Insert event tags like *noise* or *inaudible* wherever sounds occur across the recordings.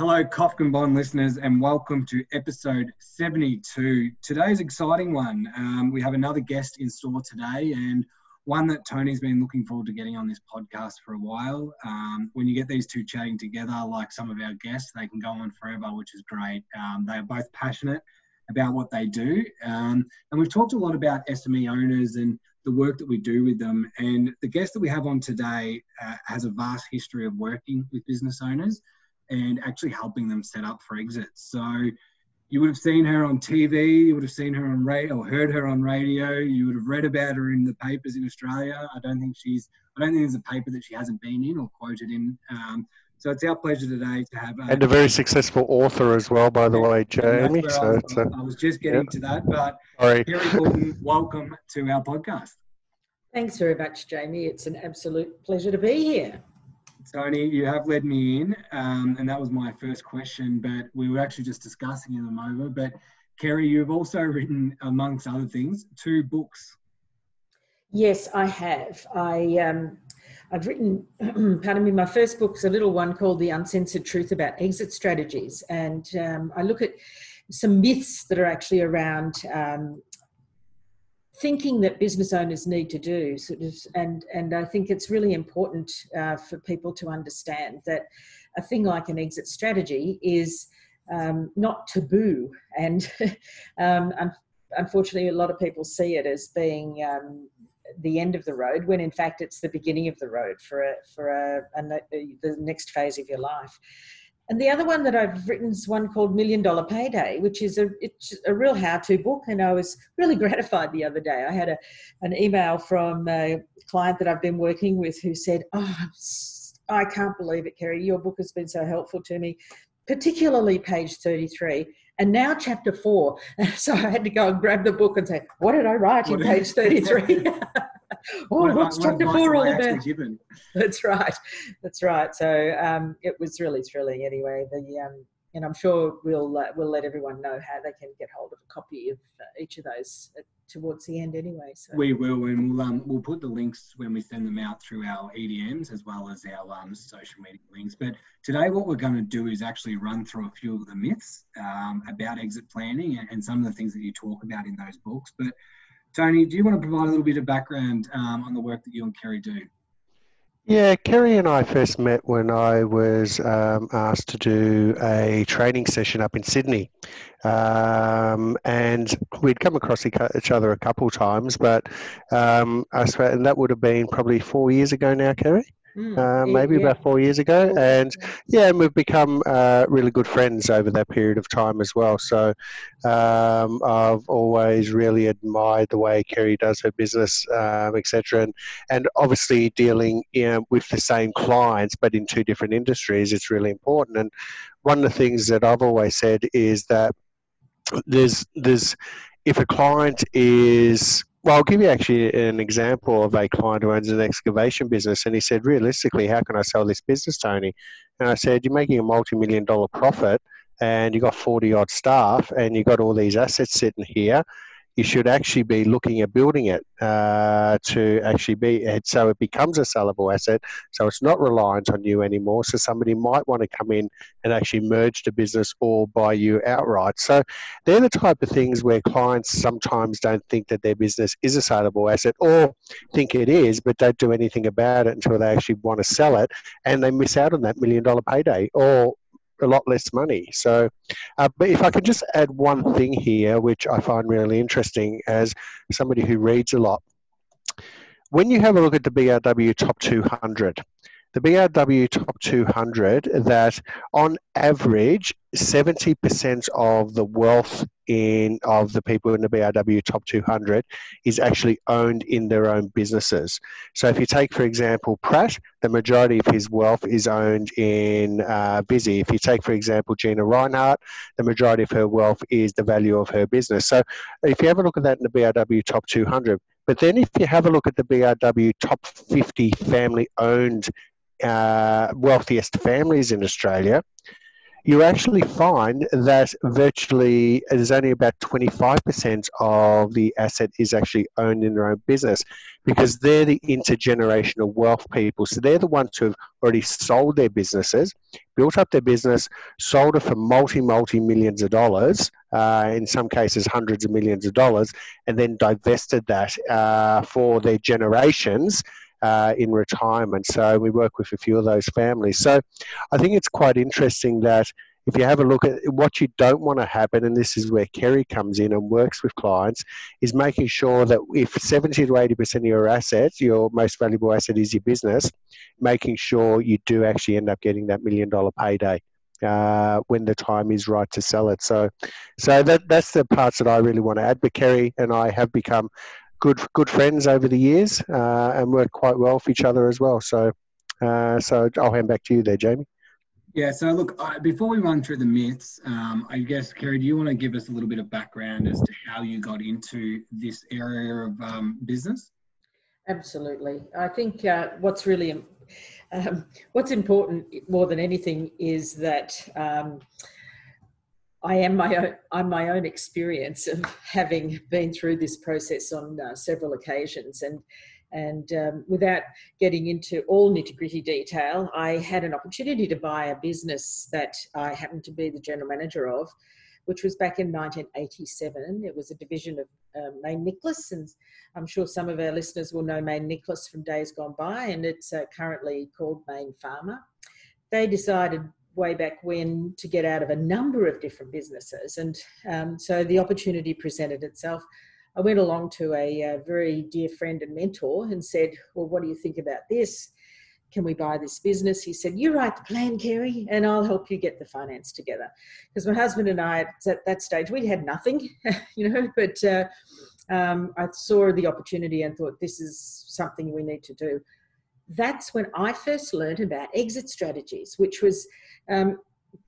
Hello, Kofkin Bond listeners, and welcome to episode 72. Today's exciting one. Um, we have another guest in store today, and one that Tony's been looking forward to getting on this podcast for a while. Um, when you get these two chatting together, like some of our guests, they can go on forever, which is great. Um, they are both passionate about what they do. Um, and we've talked a lot about SME owners and the work that we do with them. And the guest that we have on today uh, has a vast history of working with business owners and actually helping them set up for exits. So you would have seen her on TV, you would have seen her on radio or heard her on radio, you would have read about her in the papers in Australia. I don't think she's, I don't think there's a paper that she hasn't been in or quoted in. Um, so it's our pleasure today to have. Uh, and a very successful author as well, by the yeah, way, Jamie. So I was, I was, just getting to that, but Sorry. Kerry Boulton, welcome to our podcast. Thanks very much, Jamie. It's an absolute pleasure to be here. Tony, you have led me in, um, and that was my first question, but we were actually just discussing them over. But Kerry, you've also *laughs* written, amongst other things, two books. Yes, I have. I um, I've written, *clears throat* pardon me, my first book's a little one called The Uncensored Truth About Exit Strategies, and um, I look at some myths that are actually around um, thinking that business owners need to do sort of, and and I think it's really important uh, for people to understand that a thing like an exit strategy is um, not taboo and *laughs* um, un- unfortunately a lot of people see it as being um, the end of the road when in fact it's the beginning of the road for a for a, a, a the next phase of your life and the other one that I've written is one called Million Dollar Payday, which is a it's a real how-to book. And I was really *laughs* gratified the other day. I had a an email from a client that I've been working with who said, "Oh, I can't believe it, Kerry. Your book has been so helpful to me, particularly page 33." And now chapter four. *laughs* So I had to go and grab the book and say, what did I write in page *laughs* 33? *laughs* oh, what's chapter four all about? Given? *laughs* That's right. That's right. So um, it was really thrilling anyway. The um, and I'm sure we'll uh, we'll let everyone know how they can get hold of a copy of uh, each of those uh, towards the end anyway. So we will, and we'll um, we'll put the links when we send them out through our EDMs as well as our um, social media links. But today, what we're going to do is actually run through a few of the myths um, about exit planning and, and, some of the things that you talk about in those books. But Tony, do you want to provide a little bit of background um, on the work that you and Kerry do? Yeah, Kerry and I first met when I was um, asked to do a training session up in Sydney. Um, and we'd come across each other a couple of times, but um, I swear, and that would have been probably four years ago now, Kerry. Mm, uh, maybe yeah. about four years ago. And yeah, and we've become uh, really good friends over that period of time as well. So um, I've always really admired the way Kerry does her business, um, etc. And, and obviously dealing you know, with the same clients but in two different industries, it's really important. And one of the things that I've always said is that there's there's if a client is well, I'll give you actually an example of a client who owns an excavation business, and he said, realistically, how can I sell this business, Tony? And I said, you're making a multi-million dollar profit, and you've got 40 odd staff, and you've got all these assets sitting here you should actually be looking at building it uh, to actually be so it becomes a sellable asset. So it's not reliant on you anymore. So somebody might want to come in and actually merge the business or buy you outright. So they're the type of things where clients sometimes don't think that their business is a sellable asset or think it is but don't do anything about it until they actually want to sell it and they miss out on that million dollar payday or a lot less money. So, uh, but if I could just add one thing here, which I find really interesting as somebody who reads a lot. When you have a look at the BRW Top 200, the BRW Top 200 that on average 70% of the wealth in of the people in the BRW Top 200 is actually owned in their own businesses. So if you take, for example, Pratt, the majority of his wealth is owned in uh, Visy. If you take, for example, Gina Rinehart, the majority of her wealth is the value of her business. So if you have a look at that in the BRW Top 200, but then if you have a look at the BRW Top 50 family owned uh, wealthiest families in Australia, you actually find that virtually there's only about 25% of the asset is actually owned in their own business because they're the intergenerational wealth people. So they're the ones who have already sold their businesses, built up their business, sold it for multi, multi millions of dollars, uh, in some cases hundreds of millions of dollars, and then divested that uh, for their generations uh, in retirement. So we work with a few of those families. So I think it's quite interesting that if you have a look at what you don't want to happen, and this is where Kerry comes in and works with clients, is making sure that if 70 to 80% of your assets, your most valuable asset is your business, making sure you do actually end up getting that million dollar payday. Uh, when the time is right to sell it. So, so that that's the parts that I really want to add. But Kerry and I have become good good friends over the years uh, and work quite well for each other as well. So, uh, so I'll hand back to you there, Jamie. Yeah. So look, uh, before we run through the myths, um, I guess Kerry, do you want to give us a little bit of background as to how you got into this area of um, business? Absolutely. I think uh, what's really um, *laughs* what's important more than anything is that um, I am my own, I'm my own experience of having been through this process on uh, several occasions. And, and um, without getting into all nitty gritty detail, I had an opportunity to buy a business that I happened to be the general manager of, which was back in 1987. It was a division of uh, Mayne Nickless, and I'm sure some of our listeners will know Mayne Nickless from days gone by, and it's uh, currently called Mayne Pharma. They decided way back when to get out of a number of different businesses. And um, so the opportunity presented itself. I went along to a, a, very dear friend and mentor and said, Well, what do you think about this? Can we buy this business? He said, You write the plan, Kerry, and I'll help you get the finance together. Because my husband and I, at that stage, we had nothing, *laughs* you know, but uh, um, I saw the opportunity and thought, This is something we need to do that's when I first learned about exit strategies, which was um,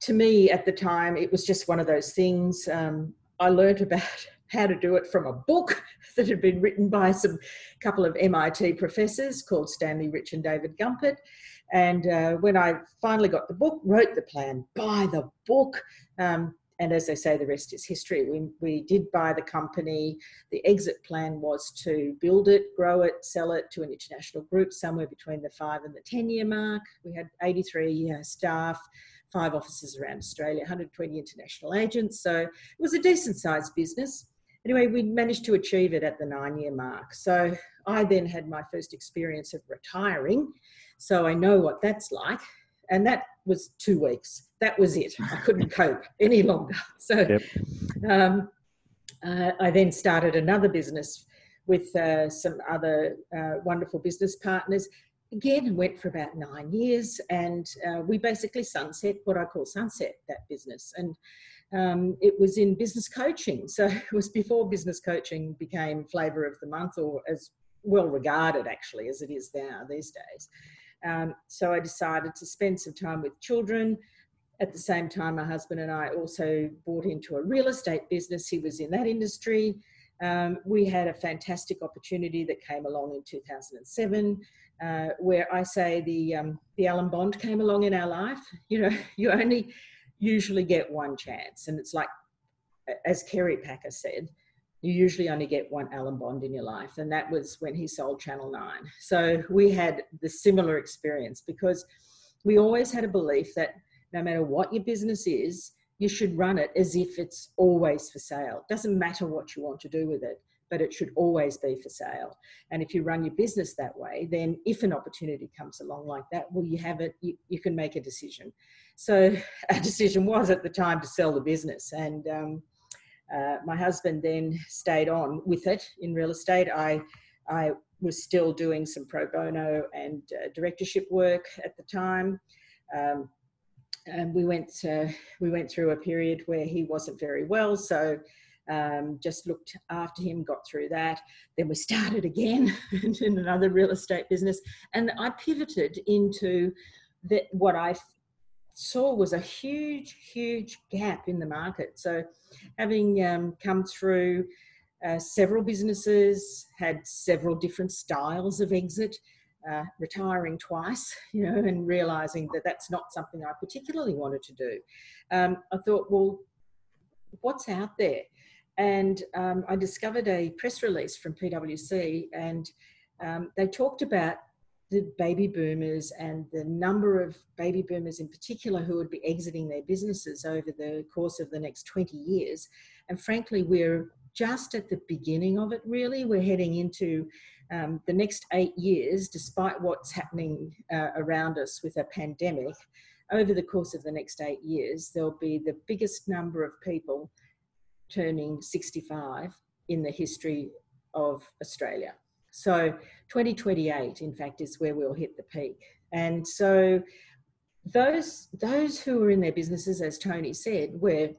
to me at the time, it was just one of those things. Um, I learned about *laughs* how to do it from a book *laughs* that had been written by some couple of MIT professors called Stanley Rich and David Gumpert. And uh, when I finally got the book, wrote the plan, by the book. Um, and as they say, the rest is history. We, we did buy the company. The exit plan was to build it, grow it, sell it to an international group somewhere between the five and the 10 year mark. We had 83 uh, staff, five offices around Australia, 120 international agents. So it was a decent sized business. Anyway, we managed to achieve it at the nine year mark. So I then had my first experience of retiring. So I know what that's like and that was two weeks. That was it. I couldn't *laughs* cope any longer. *laughs* So yep. um, uh, I then started another business with uh, some other uh, wonderful business partners. Again, went for about nine years, and uh, we basically sunset what I call sunset that business. And um, it was in business coaching. *laughs* So it was before business coaching became flavour of the month, or as well regarded actually as it is now these days. Um, so I decided to spend some time with children. At the same time, my husband and I also bought into a real estate business. He was in that industry. Um, we had a fantastic opportunity that came along in 2007, uh, where I say the um, the Alan Bond came along in our life. *laughs* You know, you only usually get one chance, and it's like, as Kerry Packer said, you usually only get one Alan Bond in your life. And that was when he sold Channel 9. So we had the similar experience because we always had a belief that no matter what your business is, you should run it as if it's always for sale. Doesn't matter what you want to do with it, but it should always be for sale. And if you run your business that way, then if an opportunity comes along like that, well, you have it, you, you can make a decision. So *laughs* our decision was at the time to sell the business. And um, uh, my husband then stayed on with it in real estate. I, I was still doing some pro bono and uh, directorship work at the time. Um, and we went, uh, we went through a period where he wasn't very well. So um, just looked after him, got through that. Then we started again *laughs* in another real estate business. And I pivoted into that what I saw was a huge, huge gap in the market. So, having um, come through uh, several businesses, had several different styles of exit, uh, retiring twice, *laughs* you know, and realizing that that's not something I particularly wanted to do, um, I thought, well, what's out there? And um, I discovered a press release from PwC, and um, they talked about the baby boomers and the number of baby boomers in particular who would be exiting their businesses over the course of the next 20 years. And frankly, we're just at the beginning of it, really. We're heading into um, the next eight years, despite what's happening uh, around us with a pandemic. Over the course of the next eight years, there'll be the biggest number of people turning 65 in the history of Australia. So 2028, in fact, is where we'll hit the peak. And so those those who are in their businesses, as Tony said, where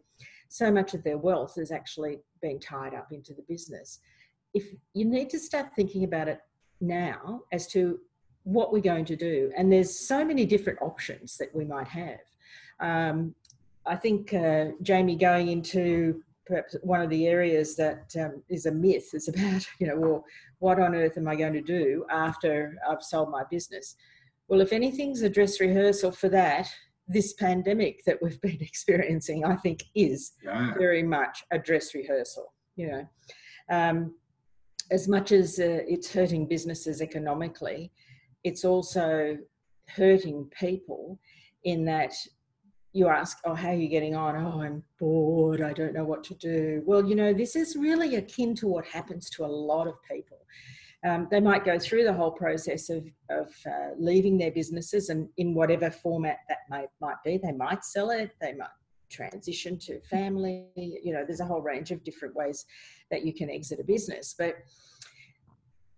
so much of their wealth is actually being tied up into the business. If you need to start thinking about it now as to what we're going to do, and there's so many different options that we might have. Um, I think uh, Jamie going into perhaps one of the areas that um, is a myth is about, *laughs* you know, well, what on earth am I going to do after I've sold my business? Well, if anything's a dress rehearsal for that, this pandemic that we've *laughs* been experiencing, I think, is yeah. very much a dress rehearsal. You know, um, as much as uh, it's hurting businesses economically, it's also hurting people in that you ask, oh, how are you getting on? Oh, I'm bored. I don't know what to do. Well, you know, this is really akin to what happens to a lot of people. Um, they might go through the whole process of, of uh, leaving their businesses and in whatever format that may, might be. They might sell it, they might transition to family. You know, there's a whole range of different ways that you can exit a business. But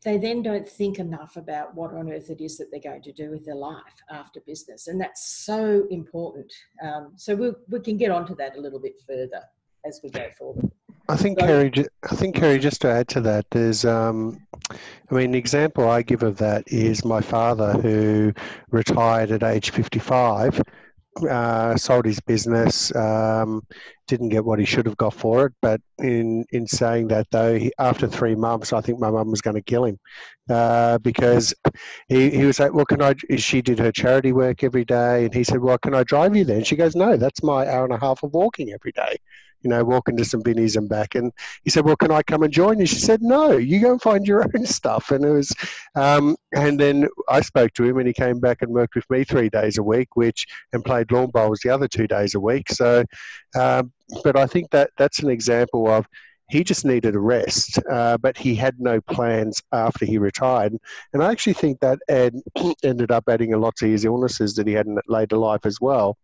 they then don't think enough about what on earth it is that they're going to do with their life after business. And that's so important. Um, so we we can get onto that a little bit further as we go forward. I think, so, Kerry, I think, Kerry, just to add to that, there's, um, I mean, the example I give of that is my father who retired at age 55 uh, sold his business, um, didn't get what he should have got for it. But in in saying that, though, he, after three months, I think my mum was going to kill him uh, because he, he was like, "Well, can I?" She did her charity work every day, and he said, "Well, can I drive you then?" She goes, "No, that's my hour and a half of walking every day." You know, walking to some binnies and back. And he said, "Well, can I come and join you?" She said, "No, you go and find your own *laughs* stuff." And it was, um, and then I spoke to him, and he came back and worked with me three days a week, which and played lawn bowls the other two days a week. So, um, but I think that that's an example of he just needed a rest, uh, but he had no plans after he retired. And I actually think that Ed *clears throat* ended up adding a lot to his illnesses that he had in later life as well.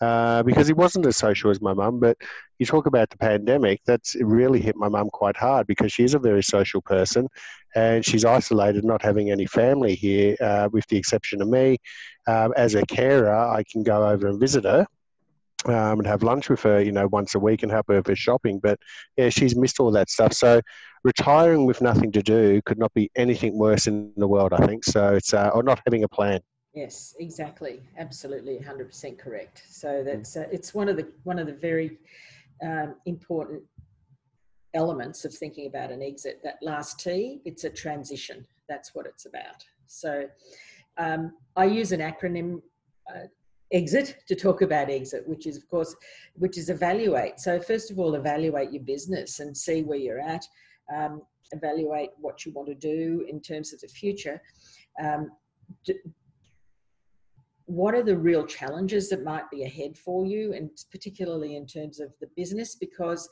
Uh, because he wasn't as social as my mum. But you talk about the pandemic, that's really hit my mum quite hard because she's a very social person and she's isolated, not having any family here, uh, with the exception of me. Um, as a carer, I can go over and visit her. Um, and have lunch with her, you know, once a week and help her with her shopping. But yeah, she's missed all that stuff. So retiring with nothing to do could not be anything worse in the world, I think. So it's uh, or not having a plan. Yes, exactly, absolutely, hundred percent correct. So that's uh, it's one of the one of the very um, important elements of thinking about an exit. That last T, it's a transition. That's what it's about. So um, I use an acronym. Uh, exit to talk about exit which is of course which is evaluate so first of all evaluate your business and see where you're at um, evaluate what you want to do in terms of the future um, what are the real challenges that might be ahead for you, and particularly in terms of the business, because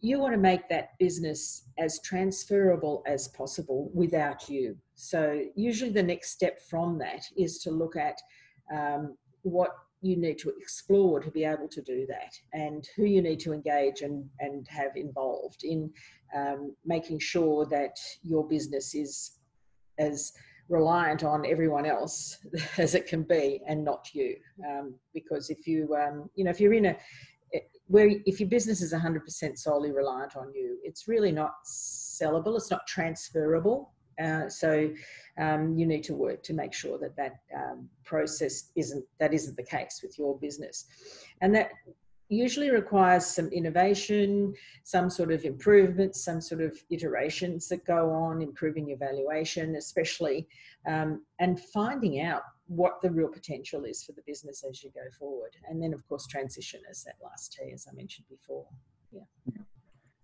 you want to make that business as transferable as possible without you. So, usually, the next step from that is to look at um, what you need to explore to be able to do that and who you need to engage and, and have involved in um, making sure that your business is as reliant on everyone else *laughs* as it can be and not you. Um, because if you um, you know if you're in a eh, where if your business is 100% solely reliant on you it's really not sellable it's not transferable. Uh, so um, you need to work to make sure that that um, process isn't that isn't the case with your business. And that usually requires some innovation, some sort of improvements, some sort of iterations that go on, improving your valuation, especially, um, and finding out what the real potential is for the business as you go forward. And then, of course, transition as that last T, as I mentioned before. Yeah.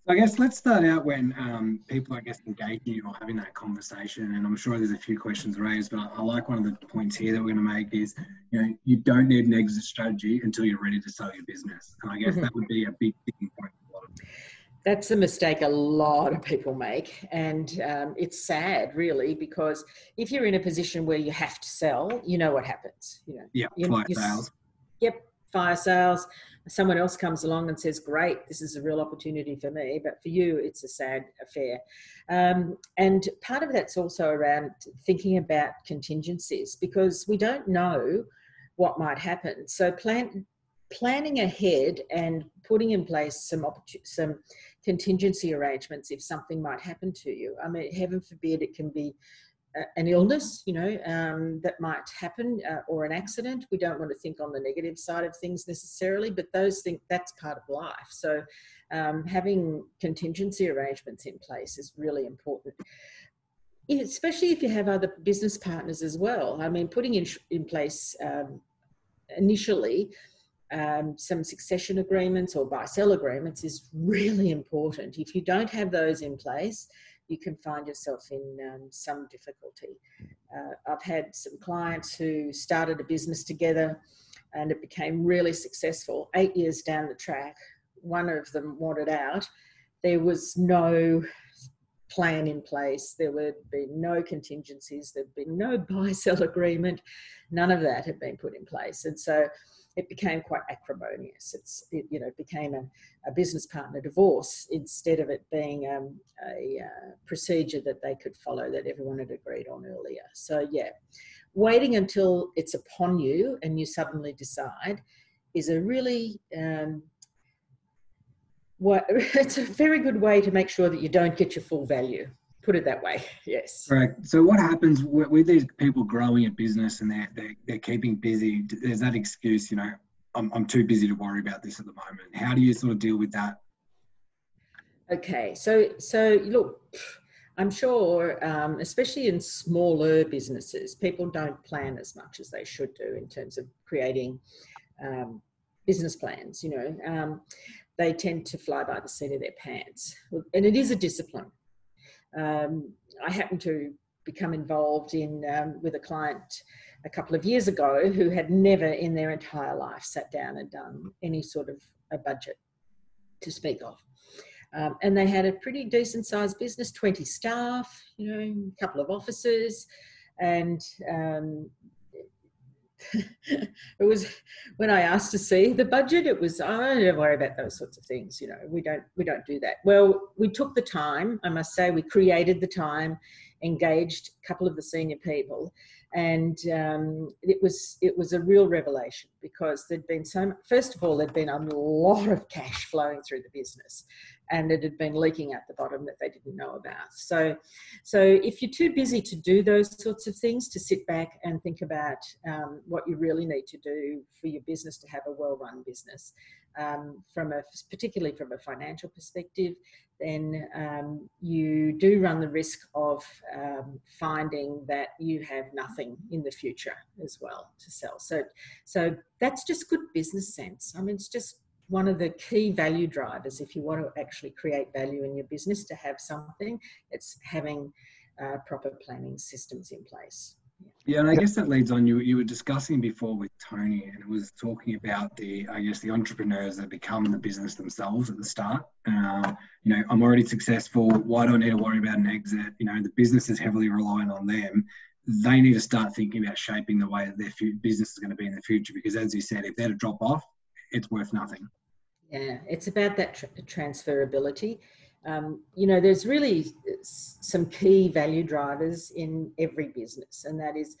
So I guess let's start out when um, people, I guess, engaging you or having that conversation. And I'm sure there's a few questions raised, but I, I like one of the points here that we're going to make is, you know, you don't need an exit strategy until you're ready to sell your business. And I guess mm-hmm. that would be a big thing point for a lot of people. That's a mistake a lot of people make. And um, it's sad, really, because if you're in a position where you have to sell, you know what happens. You know, yeah, you, sales. Yep, fire sales someone else comes along and says, Great, this is a real opportunity for me. But for you, it's a sad affair. Um, and part of that's also around thinking about contingencies because we don't know what might happen. So, plan, planning ahead and putting in place some some contingency arrangements if something might happen to you. I mean, heaven forbid it can be an illness, you know, um, that might happen uh, or an accident. We don't want to think on the negative side of things necessarily, but those things that's part of life. So um, having contingency arrangements in place is really important. Especially if you have other business partners as well. I mean, putting in, in place um, initially um, some succession agreements or buy sell agreements is really important. If you don't have those in place, you can find yourself in um, some difficulty. Uh, I've had some clients who started a business together and it became really successful. Eight years down the track, one of them wanted out. There was no plan in place. There would be no contingencies. There'd be no *laughs* buy sell agreement. None of that had been put in place. And so it became quite acrimonious. It's, it, you know, became a, a, business partner divorce instead of it being um, a uh, procedure that they could follow that everyone had agreed on earlier. So, yeah, waiting until it's upon you and you suddenly decide is a really um, *laughs* it's a very good way to make sure that you don't get your full value put it that way. *laughs* Yes. Correct. So what happens with, with these people growing a business and they're, they're, they're keeping busy? There's that excuse, you know, I'm, I'm too busy to worry about this at the moment. How do you sort of deal with that? Okay. So, so look, I'm sure, um, especially in smaller businesses, people don't plan as much as they should do in terms of creating um, business plans. You know, um, they tend to fly by the seat of their pants, and it is a discipline um, I happened to become involved in um, with a client a couple of years ago who had never in their entire life sat down and done any sort of a budget to speak of. Um, and they had a pretty decent sized business 20 staff you know a couple of offices and um, *laughs* it was when I asked to see the budget, it was, oh, don't worry about those sorts of things. You know, we don't, we don't do that. Well, we took the time, I must say, we created the time, engaged a couple of the senior people and um, it was it was a real revelation because there'd been so much, first of all there'd been a lot of cash flowing through the business and it had been leaking at the bottom that they didn't know about. So so if you're too busy to do those sorts of things to sit back and think about um, what you really need to do for your business to have a well-run business um, from a particularly from a financial perspective then um, you do run the risk of um, finding that you have nothing in the future as well to sell. So, so that's just good business sense. I mean, it's just one of the key value drivers if you want to actually create value in your business to have something. It's having uh, proper planning systems in place. Yeah, and I guess that leads on. You you were discussing before with Tony, and it was talking about the I guess the entrepreneurs that become the business themselves at the start. Uh, you know, I'm already successful. Why do I need to worry about an exit? You know, the business is heavily relying on them. They need to start thinking about shaping the way that their business is going to be in the future. Because as you said, if they're to drop off, it's worth nothing. Yeah, it's about that tra- transferability um, you know, there's really some key value drivers in every business, and that is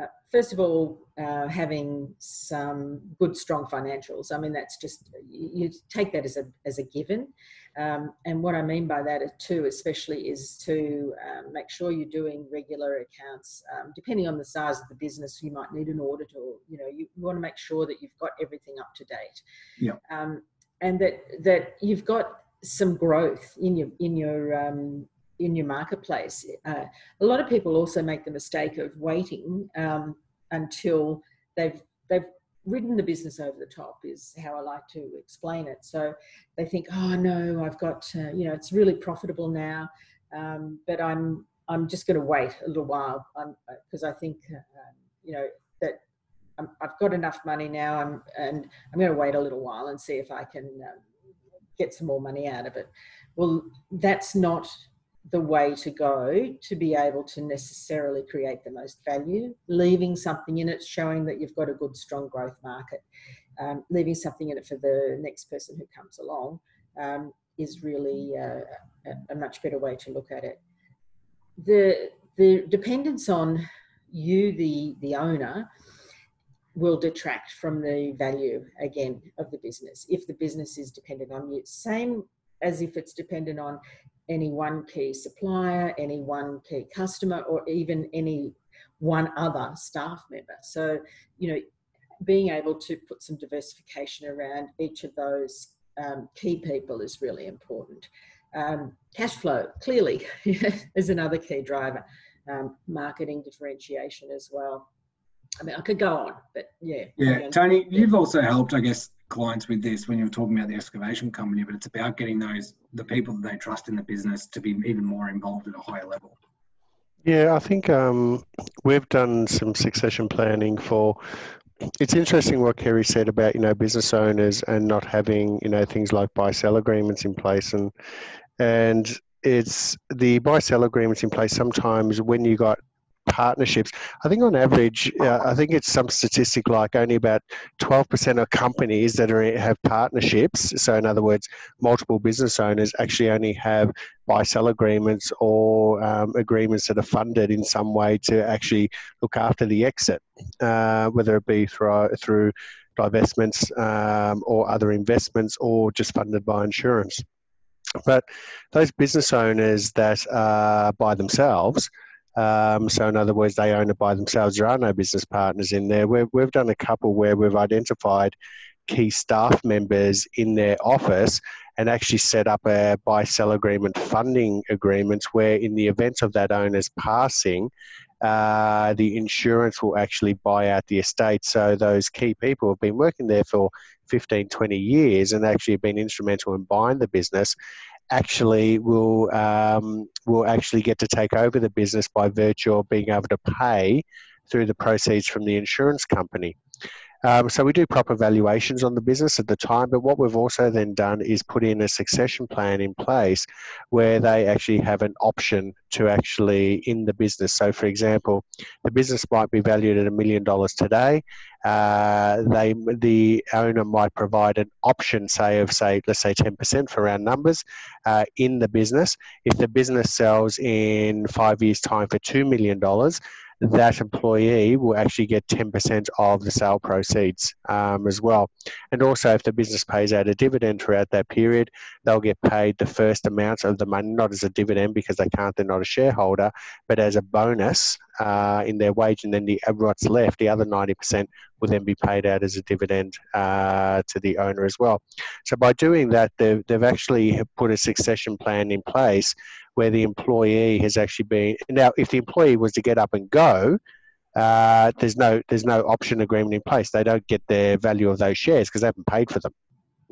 uh, first of all, uh, having some good, strong financials. I mean, that's just you take that as a as a given. Um, and what I mean by that too, especially, is to um, make sure you're doing regular accounts. Um, depending on the size of the business, you might need an audit, or you know, you want to make sure that you've got everything up to date. Yeah. Um, and that that you've got some growth in your in your um, in your marketplace. Uh, a lot of people also make the mistake of waiting um, until they've they've ridden the business over the top is how I like to explain it. So they think, oh no, I've got uh, you know it's really profitable now, um, but I'm I'm just going to wait a little while because uh, I think uh, you know that i have got enough money now, and I'm going to wait a little while and see if I can um, get some more money out of it. Well, that's not the way to go to be able to necessarily create the most value. Leaving something in it, showing that you've got a good, strong growth market, um, leaving something in it for the next person who comes along um, is really uh, a, a, much better way to look at it. The the dependence on you, the the owner, will detract from the value again of the business if the business is dependent on you. Same as if it's dependent on any one key supplier, any one key customer, or even any one other staff member. So, you know, being able to put some diversification around each of those um, key people is really important. Um, cash flow, clearly, *laughs* is another key driver. Um, marketing differentiation as well. I mean, I could go on, but yeah. Yeah, Tony, you've also helped, I guess, clients with this when you're talking about the excavation company, but it's about getting those the people that they trust in the business to be even more involved at a higher level. Yeah, I think um, we've done some succession planning for. It's interesting what Kerry said about you know business owners and not having you know things like buy sell agreements in place and and it's the buy sell agreements in place sometimes when you got partnerships. I think on average, uh, I think it's some statistic like only about 12% of companies that are have partnerships. So in other words, multiple business owners actually only have buy-sell agreements or um, agreements that are funded in some way to actually look after the exit, uh, whether it be through through divestments um, or other investments or just funded by insurance. But those business owners that are by themselves um, so, in other words, they own it by themselves. There are no business partners in there. We've, we've done a couple where we've identified key staff members in their office and actually set up a buy sell agreement funding agreements where, in the event of that owner's passing, uh, the insurance will actually buy out the estate. So, those key people have been working there for 15, 20 years and actually have been instrumental in buying the business actually will um, will actually get to take over the business by virtue of being able to pay through the proceeds from the insurance company. Um, so we do proper valuations on the business at the time, but what we've also then done is put in a succession plan in place where they actually have an option to actually in the business. So, for example, the business might be valued at a million dollars today. Uh, they the owner might provide an option, say of say let's say ten percent for round numbers, uh, in the business. If the business sells in five years' time for two million dollars, that employee will actually get 10% of the sale proceeds um, as well. And also, if the business pays out a dividend throughout that period, they'll get paid the first amount of the money, not as a dividend because they can't, they're not a shareholder, but as a bonus uh, in their wage. And then the what's left, the other 90%, will then be paid out as a dividend uh, to the owner as well. So by doing that, they've, they've actually put a succession plan in place where the employee has actually been now if the employee was to get up and go uh, there's no there's no option agreement in place they don't get their value of those shares because they haven't paid for them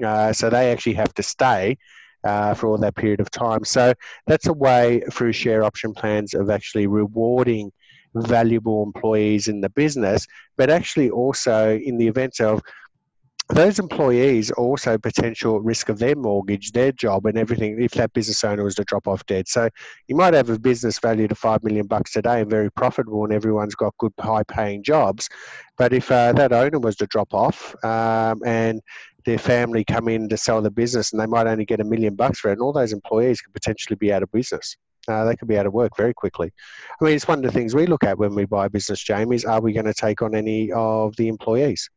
uh, so they actually have to stay uh, for all that period of time so that's a way through share option plans of actually rewarding valuable employees in the business but actually also in the event of those employees also potential risk of their mortgage, their job, and everything if that business owner was to drop off dead. So you might have a business valued at five million bucks today and very profitable, and everyone's got good, high-paying jobs. But if uh, that owner was to drop off um, and their family come in to sell the business, and they might only get a million bucks for it, and all those employees could potentially be out of business. Uh, they could be out of work very quickly. I mean, it's one of the things we look at when we buy a business, Jamie, is are we going to take on any of the employees?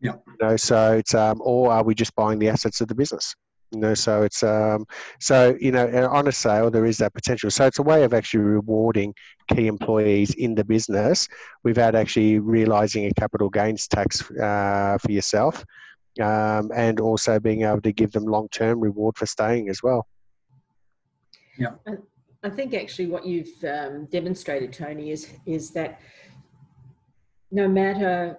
Yeah. You know, so it's, um, or are we just buying the assets of the business? You know, so it's um, so you know on a sale there is that potential. So it's a way of actually rewarding key employees in the business without actually realizing a capital gains tax uh, for yourself, um, and also being able to give them long term reward for staying as well. Yeah, I think actually what you've um, demonstrated, Tony, is is that no matter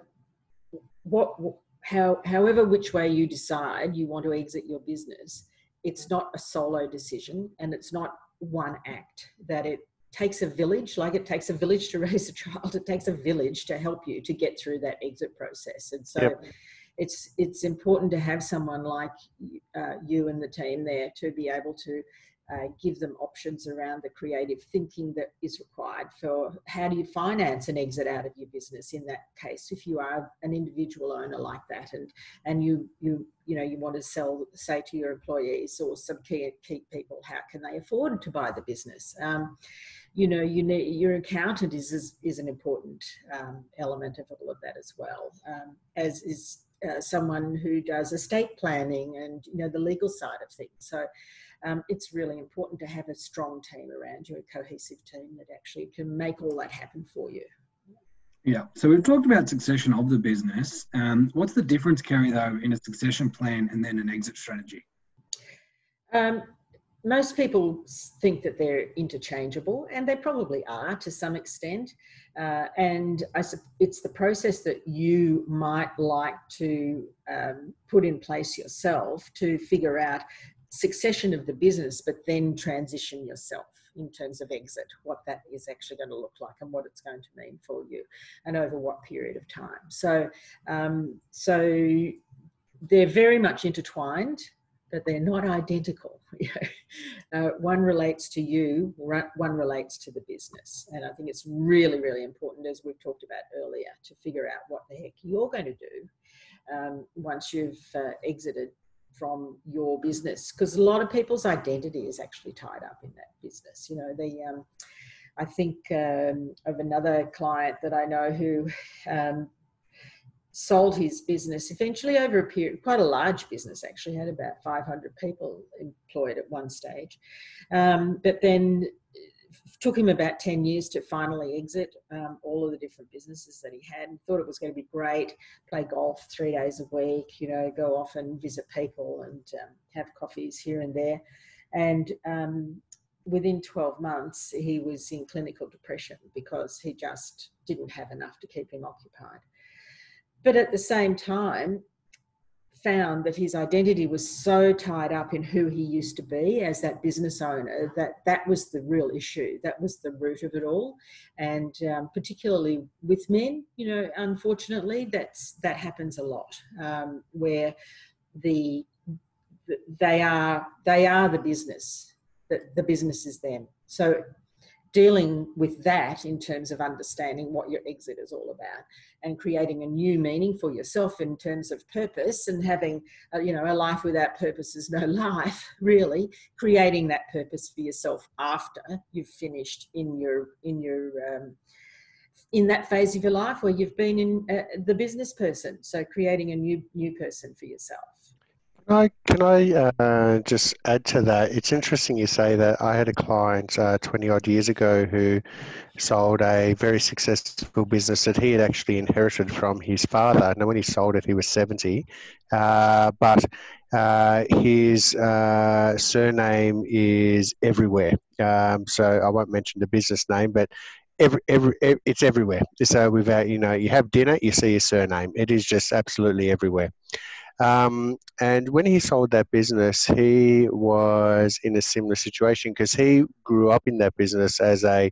what how, however which way you decide you want to exit your business, it's not a solo decision and it's not one act that it takes a village like it takes a village to *laughs* raise a child it takes a village to help you to get through that exit process and so yep. it's it's important to have someone like uh, you and the team there to be able to uh, give them options around the creative thinking that is required for how do you finance an exit out of your business in that case if you are an individual owner like that and and you you you know you want to sell say to your employees or some key key people how can they afford to buy the business? Um, you know you need your accountant is is, is an important um, element of all of that as well um, as is uh, someone who does estate planning and you know the legal side of things. So um, it's really important to have a strong team around you, a cohesive team that actually can make all that happen for you. Yeah, so we've talked about succession of the business. Um, what's the difference, Kerry, though, in a succession plan and then an exit strategy? Um, most people think that they're interchangeable, and they probably are to some extent. Uh, and I, it's the process that you might like to um, put in place yourself to figure out succession of the business, but then transition yourself in terms of exit, what that is actually going to look like and what it's going to mean for you and over what period of time. So, um, so they're very much intertwined, but they're not identical. *laughs* uh, one relates to you, one relates to the business. And I think it's really, really important, as we've talked about earlier, to figure out what the heck you're going to do um, once you've uh, exited from your business because a lot of people's identity is actually tied up in that business you know the um, i think um, of another client that i know who um, sold his business eventually over a period quite a large business actually had about 500 people employed at one stage um, but then took him about 10 years to finally exit um, all of the different businesses that he had and thought it was going to be great play golf three days a week you know go off and visit people and um, have coffees here and there. And um, within 12 months he was in clinical depression because he just didn't have enough to keep him occupied. But at the same time found that his identity was so tied up in who he used to be as that business owner that that was the real issue. That was the root of it all. And um, particularly with men you know unfortunately that's that happens a lot um, where the they are they are the business that the business is them. So dealing with that in terms of understanding what your exit is all about and creating a new meaning for yourself in terms of purpose and having a, you know a life without purpose is no *laughs* life really. Creating that purpose for yourself after you've finished in your in your um, in that phase of your life where you've been in uh, the business person. So creating a new new person for yourself I, can I uh, just add to that? It's interesting you say that. I had a client uh, 20 odd years ago who sold a very successful business that he had actually inherited from his father. Now, when he sold it, he was 70, uh, but uh, his uh, surname is everywhere. Um, so I won't mention the business name, but Every, every, it's everywhere. So without, you know, you have dinner, you see his surname. It is just absolutely everywhere. Um, and when he sold that business, he was in a similar situation because he grew up in that business as a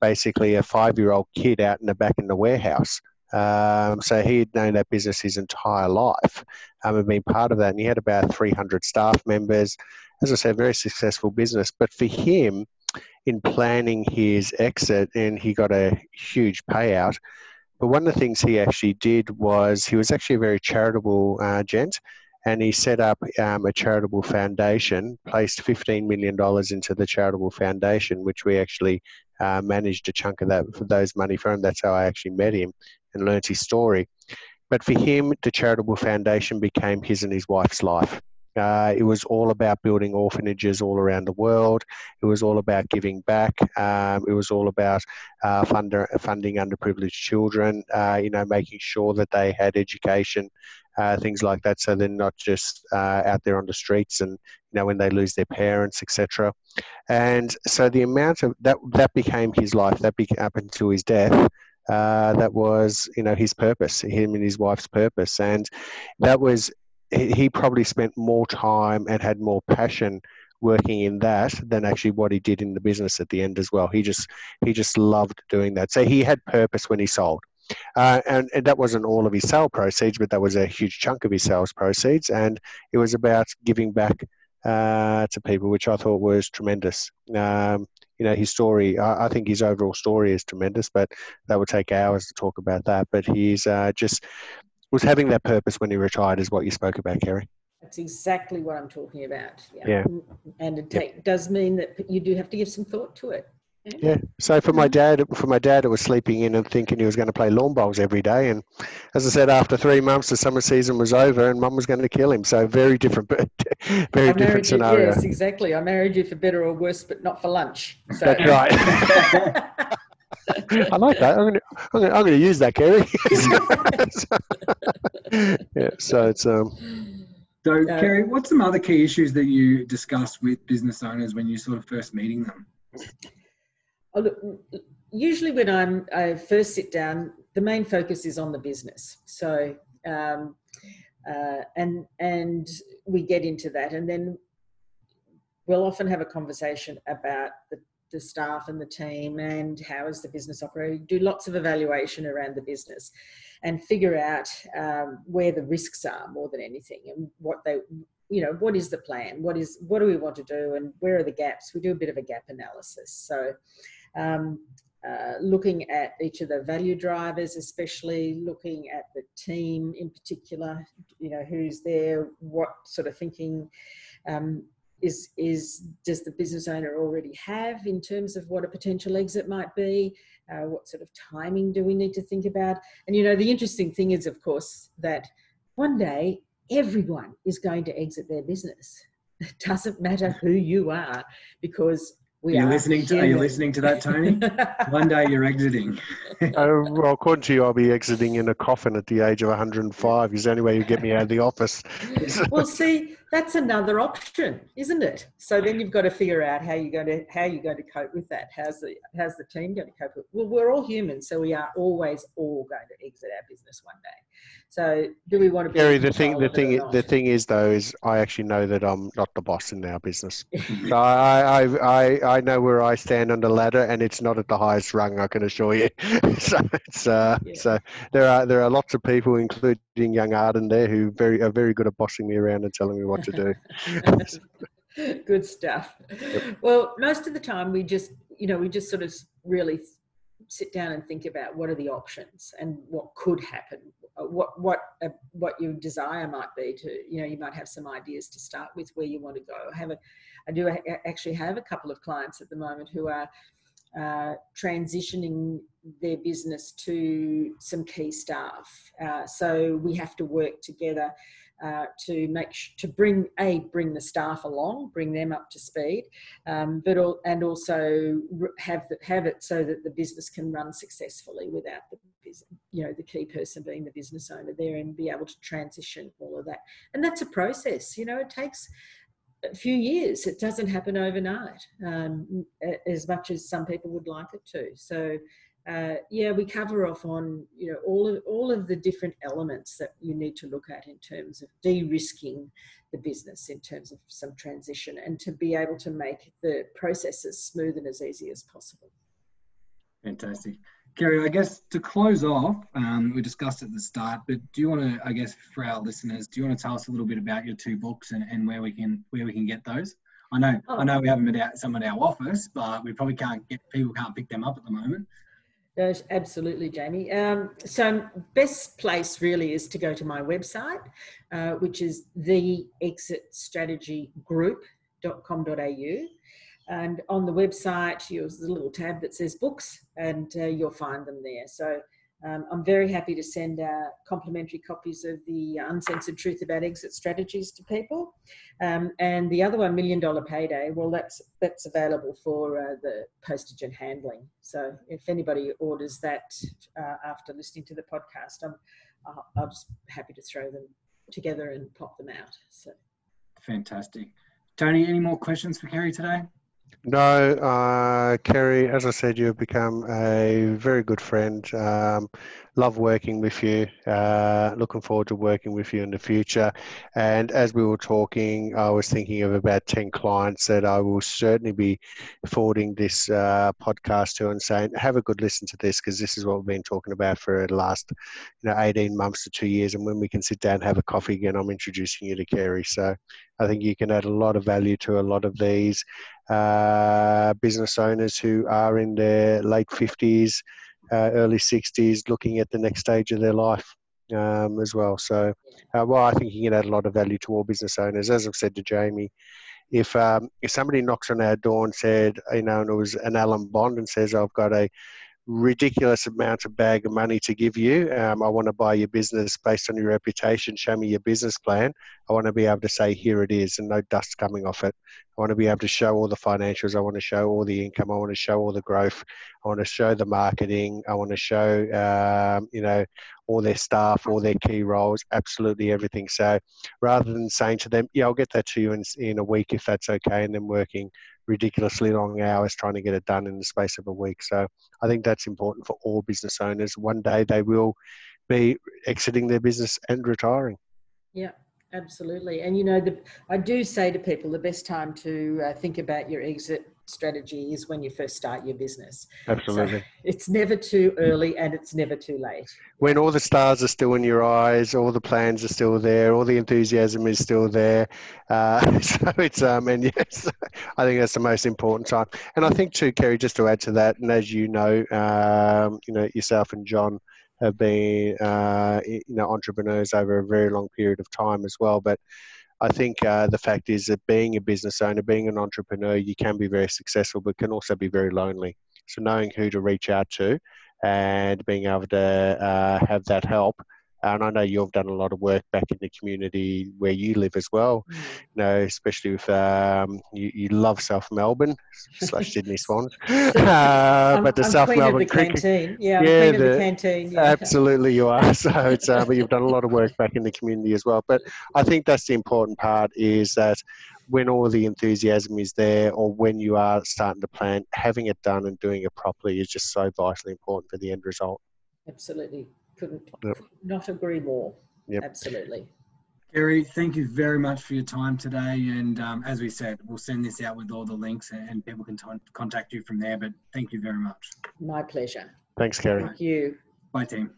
basically a five year old kid out in the back in the warehouse. Um, so he had known that business his entire life um, and been part of that. And he had about 300 staff members. As I said, very successful business. But for him, in planning his exit, and he got a huge payout, but one of the things he actually did was he was actually a very charitable uh, gent. and he set up um, a charitable foundation, placed $15 million into the charitable foundation, which we actually uh, managed a chunk of that for those money for him. That's how I actually met him and learnt his story. But for him, the charitable foundation became his and his wife's life. Uh, it was all about building orphanages all around the world. It was all about giving back. Um, it was all about uh, funder, funding underprivileged children. Uh, you know, making sure that they had education, uh, things like that, so they're not just uh, out there on the streets and you know when they lose their parents, etc. And so the amount of that that became his life. That became up until his death. Uh, that was you know his purpose him and his wife's purpose and that was he probably spent more time and had more passion working in that than actually what he did in the business at the end as well. He just he just loved doing that. So he had purpose when he sold. Uh, and, and, that wasn't all of his sale proceeds but that was a huge chunk of his sales proceeds. And it was about giving back uh, to people which i thought was tremendous. Um, you know his story I, I, think his overall story is tremendous but that would take hours to talk about that. But he's uh, just was having that purpose when he retired is what you spoke about kerry that's exactly what i'm talking about yeah, yeah. and it take, yep. does mean that you do have to give some thought to it yeah. So for my dad, for my dad, it was sleeping in and thinking he was going to play lawn bowls every day. And as I said, after three months, the summer season was over, and Mum was going to kill him. So very different, *laughs* very different scenario. You, yes, exactly. I married you for better or worse, but not for lunch. So. That's right. *laughs* *laughs* I like that. I'm going, to, I'm, going to, I'm going to use that, Kerry. *laughs* yeah. So it's um. So, Kerry, what's some other key issues that you discuss with business owners when you sort of first meeting them? Oh, look, usually when I'm I first sit down, the main focus is on the business. So um, uh, and and we get into that, and then we'll often have a conversation about the, the staff and the team and how is the business operating. Do lots of evaluation around the business, and figure out um, where the risks are more than anything, and what they you know what is the plan what is what do we want to do and where are the gaps we do a bit of a gap analysis so um, uh, looking at each of the value drivers, especially looking at the team in particular, you know, who's there, what sort of thinking um, is, is, does the business owner already have in terms of what a potential exit might be? Uh, what sort of timing do we need to think about? And, you know, the interesting thing is, of course, that one day everyone is going to exit their business. It doesn't matter who you are because we are you listening to? Are you listening to that, Tony? *laughs* One day you're exiting. uh, well, according to you, I'll be exiting in a coffin at the age of 105. Is the only way you get me out of the office. well, see, that's another option, isn't it? So then you've got to figure out how you're going to how you're going to cope with that. How's the how's the team going to cope with? It? Well, we're all human, so we are always all going to exit our business one day. So, do we want to be? Kerry, the thing, the thing, the thing is, though, is I actually know that I'm not the boss in our business. *laughs* so I, I, I, I know where I stand on the ladder, and it's not at the highest rung. I can assure you. *laughs* so, it's, uh, yeah. so there are there are lots of people, including young Arden, there, who very are very good at bossing me around and telling me what *laughs* good stuff. Yep. Well, most of the time, we just, you know, we just sort of really sit down and think about what are the options and what could happen uh, what what uh, what your desire might be to you know you might have some ideas to start with where you want to go I have a I do actually have a couple of clients at the moment who are uh, transitioning their business to some key staff uh, so we have to work together uh, to make sh- to bring a bring the staff along, bring them up to speed, um, but all, and also have the, have it so that the business can run successfully without the you know the key person being the business owner there and be able to transition all of that. And that's a process. You know, it takes a few years. It doesn't happen overnight, um, as much as some people would like it to. So uh, yeah, we cover off on you know all of all of the different elements that you need to look at in terms of de-risking the business in terms of some transition and to be able to make the process as smooth and as easy as possible. Fantastic. Kerry, I guess to close off, um, we discussed at the start, but do you want to, I guess, for our listeners, do you want to tell us a little bit about your two books and, and where we can where we can get those? I know, oh. I know, we haven't been out some at our office, but we probably can't get people can't pick them up at the moment. Absolutely, Jamie. Um, so, best place really is to go to my website, uh, which is the exit strategy group.com.au. And on the website, there's a little tab that says books, and uh, you'll find them there. So, um, I'm very happy to send out complimentary copies of the Uncensored Truth About Exit Strategies to people. Um, and the other one, Million Dollar Payday, well, that's that's available for uh, the postage and handling. So if anybody orders that uh, after listening to the podcast, I'm I'll just happy to throw them together and pop them out. So fantastic. Tony, any more questions for Kerry today? No, uh, Kerry, as I said, you've become a very good friend. Um, love working with you. Uh, looking forward to working with you in the future. And as we were talking, I was thinking of about 10 clients that I will certainly be forwarding this uh, podcast to and saying, have a good listen to this because this is what we've been talking about for the last you know, 18 months to two years. And when we can sit down and have a coffee again, I'm introducing you to Kerry. So I think you can add a lot of value to a lot of these uh, business owners who are in their late 50s uh, early 60s, looking at the next stage of their life um, as well. So, uh, well, I think you can add a lot of value to all business owners. As I've said to Jamie, if um, if somebody knocks on our door and said, you know, and it was an Alan Bond and says, I've got a ridiculous amount of bag of money to give you. Um, I want to buy your business based on your reputation. Show me your business plan. I want to be able to say, here it is, and no dust coming off it. I want to be able to show all the financials. I want to show all the income. I want to show all the growth. I want to show the marketing. I want to show, um, you know, all their staff, all their key roles, absolutely everything. So rather than saying to them, yeah, I'll get that to you in, in a week if that's okay, and then working ridiculously long hours trying to get it done in the space of a week. So I think that's important for all business owners. One day they will be exiting their business and retiring. Yeah, absolutely. And you know, the, I do say to people the best time to uh, think about your exit strategy is when you first start your business. Absolutely. So it's never too early and it's never too late. When all the stars are still in your eyes, all the plans are still there, all the enthusiasm is still there. Uh, *laughs* so it's, um, and yes, I think that's the most important time. And I think too, Kerry, just to add to that, and as you know, um, you know, yourself and John, have been uh, you know entrepreneurs over a very long period of time as well. But I think uh, the fact is that being a business owner, being an entrepreneur, you can be very successful, but can also be very lonely. So knowing who to reach out to and being able to uh, have that help and I know you've done a lot of work back in the community where you live as well. Mm. You know, especially with um, you, you love South Melbourne *laughs* slash Sydney Swans, *laughs* *laughs* uh, but the I'm South Melbourne the cricket. Canteen. Yeah, yeah, the, the, canteen. Yeah. Absolutely, you are. So it's uh, but you've done a lot of work back in the community as well. But I think that's the important part is that when all the enthusiasm is there, or when you are starting to plan, having it done and doing it properly is just so vitally important for the end result. Absolutely couldn't yep. not agree more. Yep. Absolutely. Kerry, thank you very much for your time today. And um, as we said, we'll send this out with all the links and people can t- contact you from there. But thank you very much. My pleasure. Thanks, Kerry. Thank you. Bye, team.